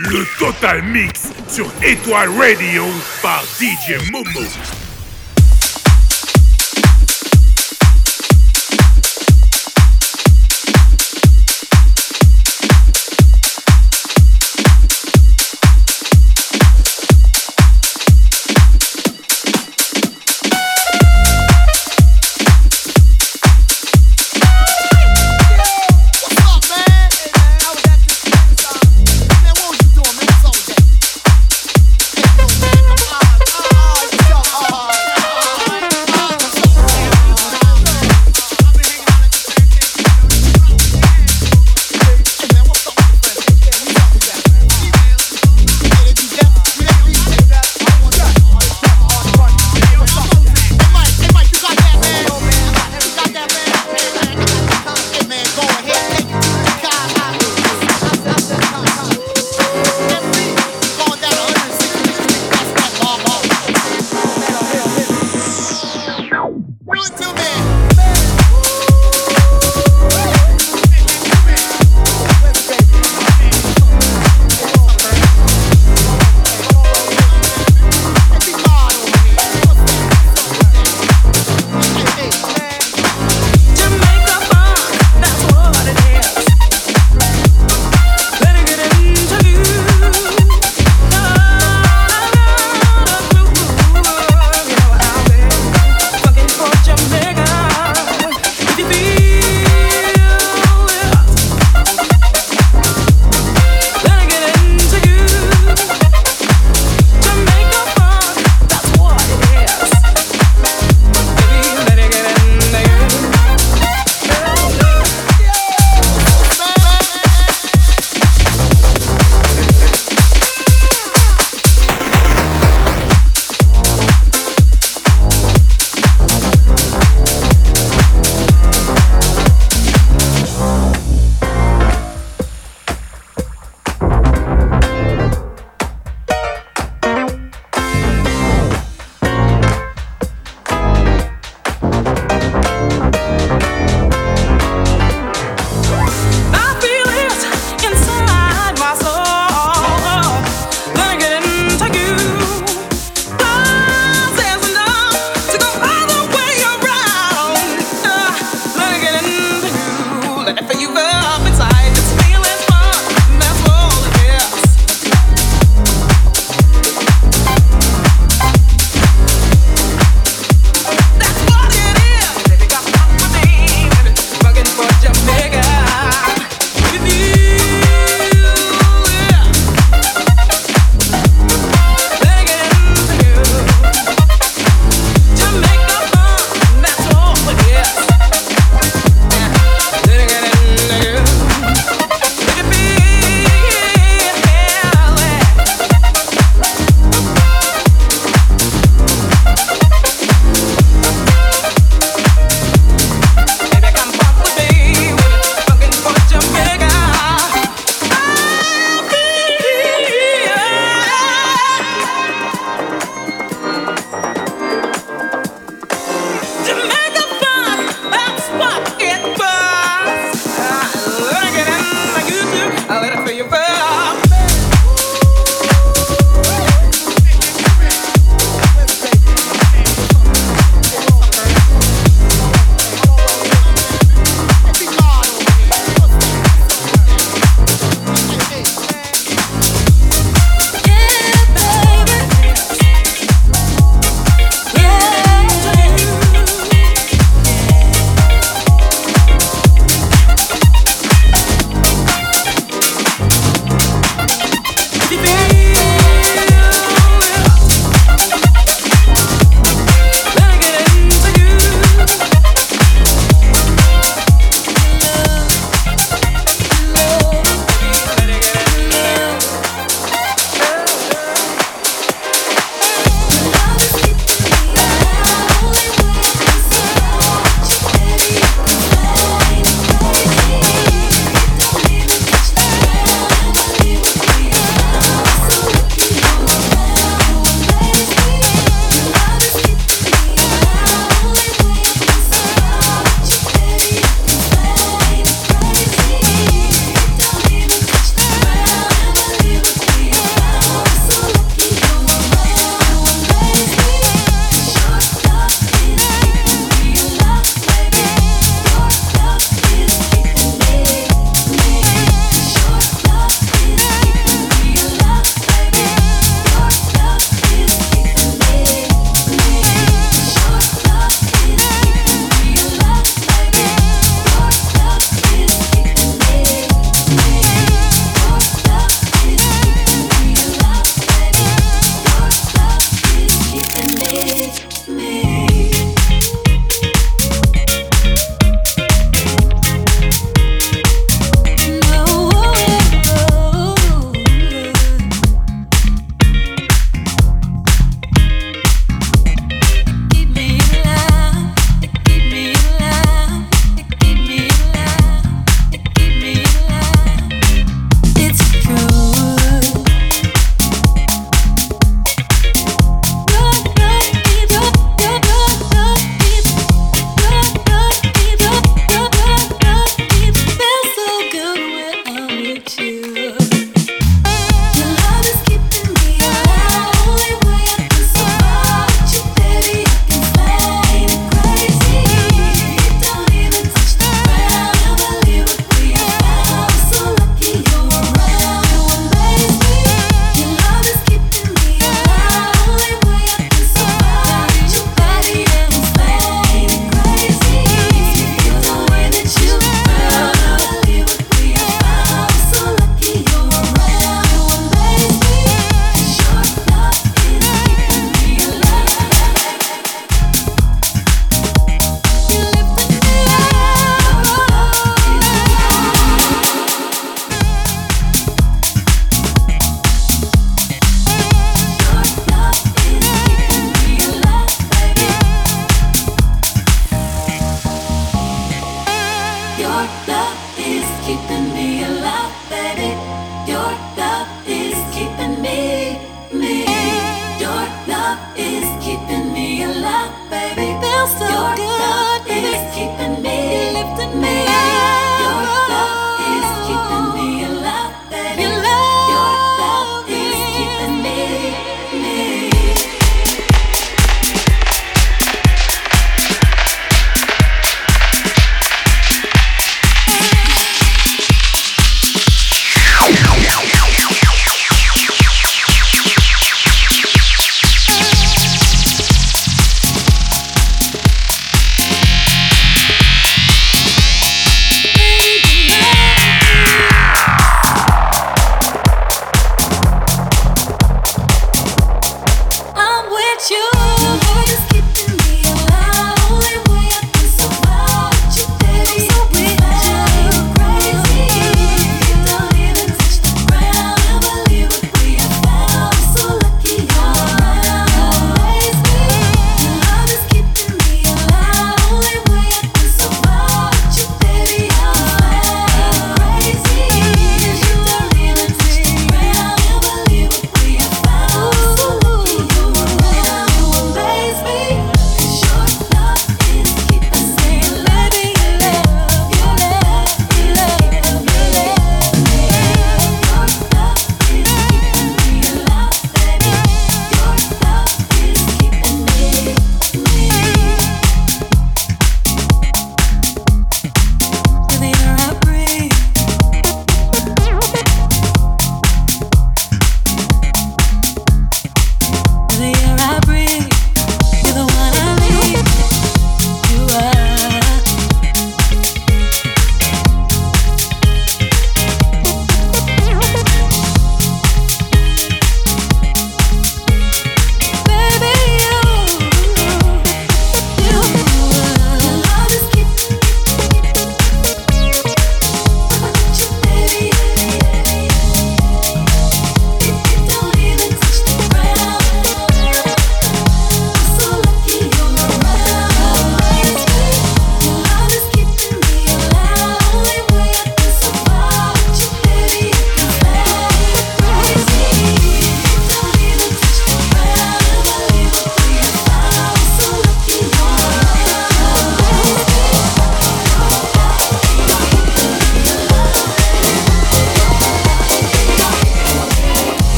Le Total Mix sur Étoile Radio par DJ Momo.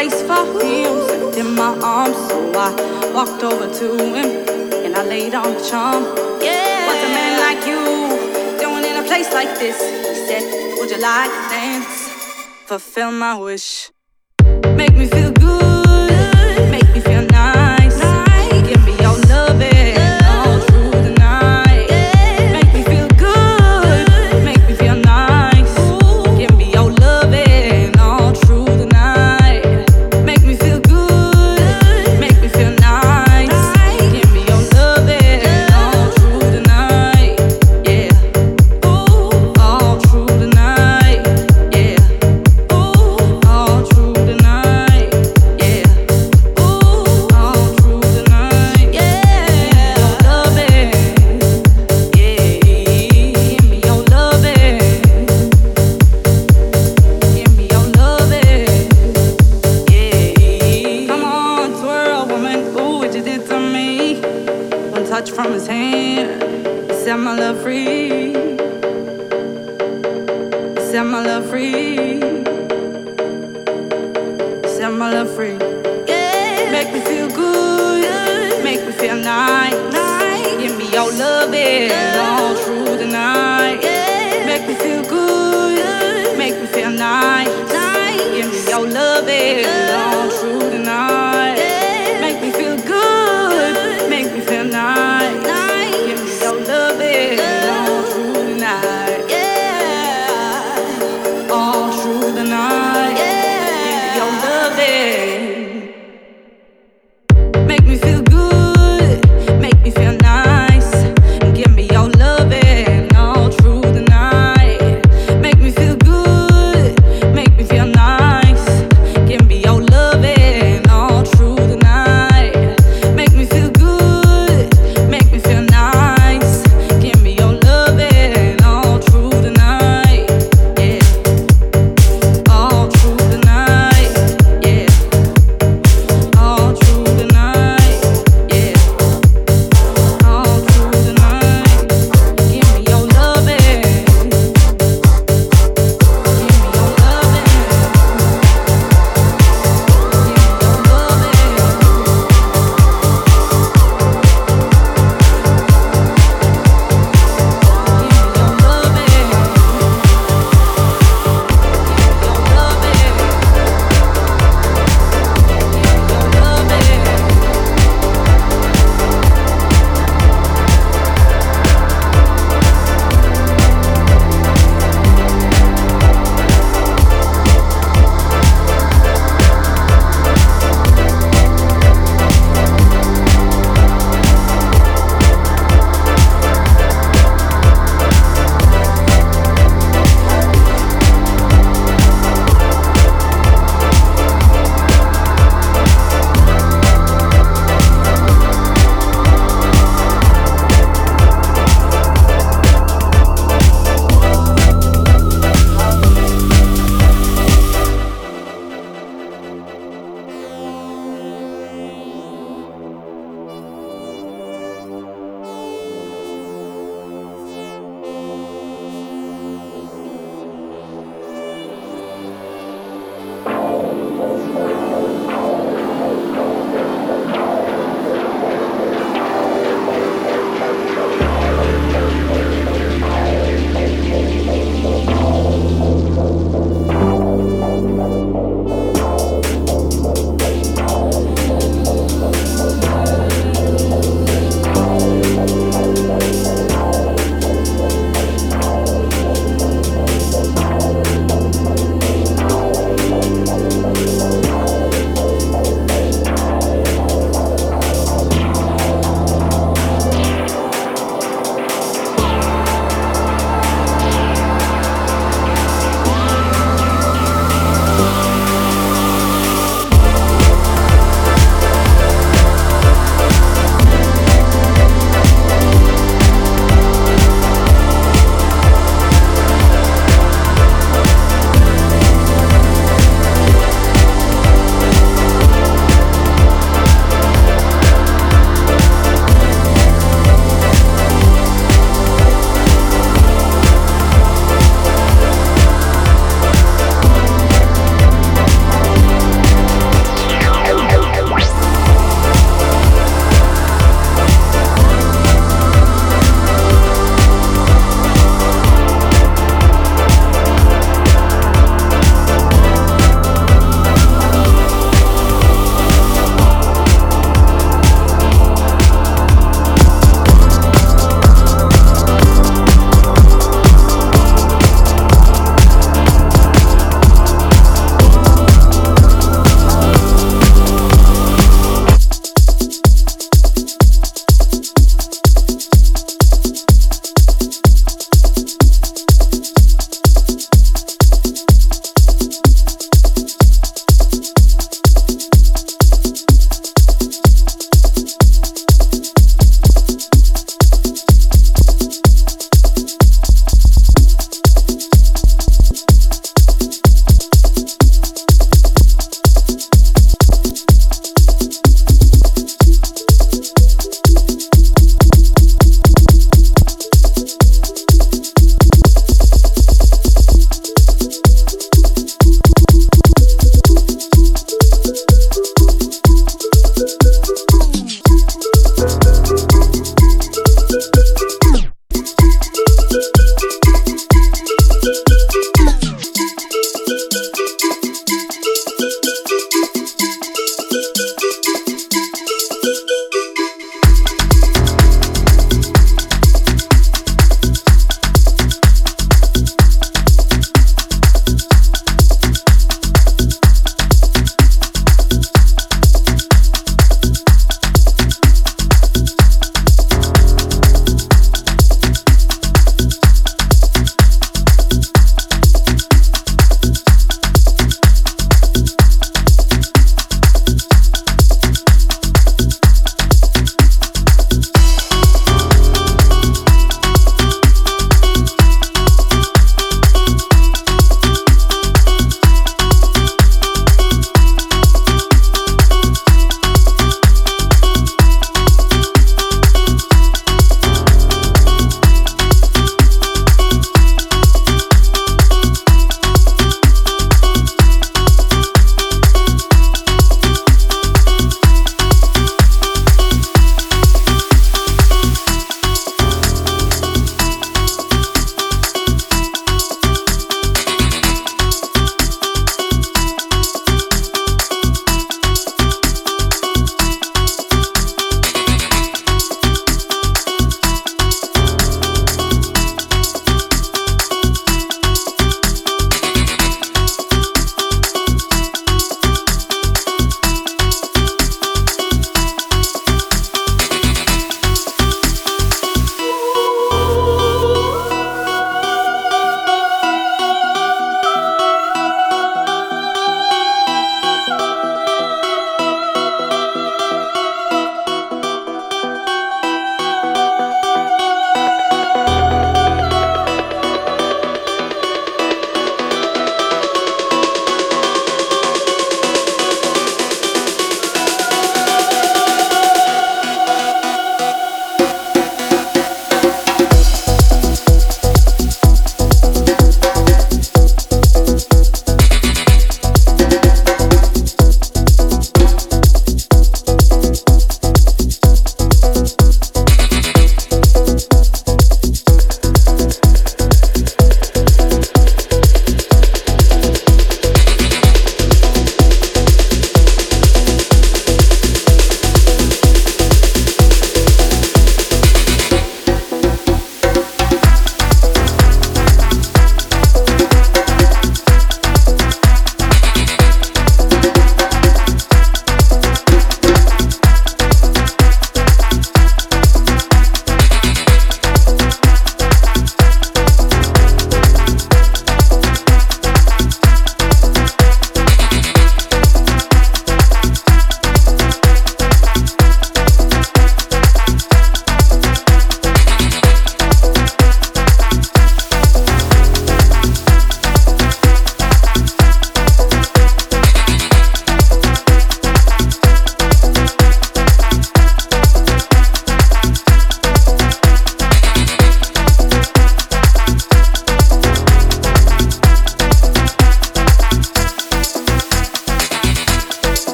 place for him in my arms. So I walked over to him and I laid on the charm. Yeah. What's a man like you doing in a place like this? He said, Would you like to dance? Fulfill my wish. Make me feel good. Make me feel nice.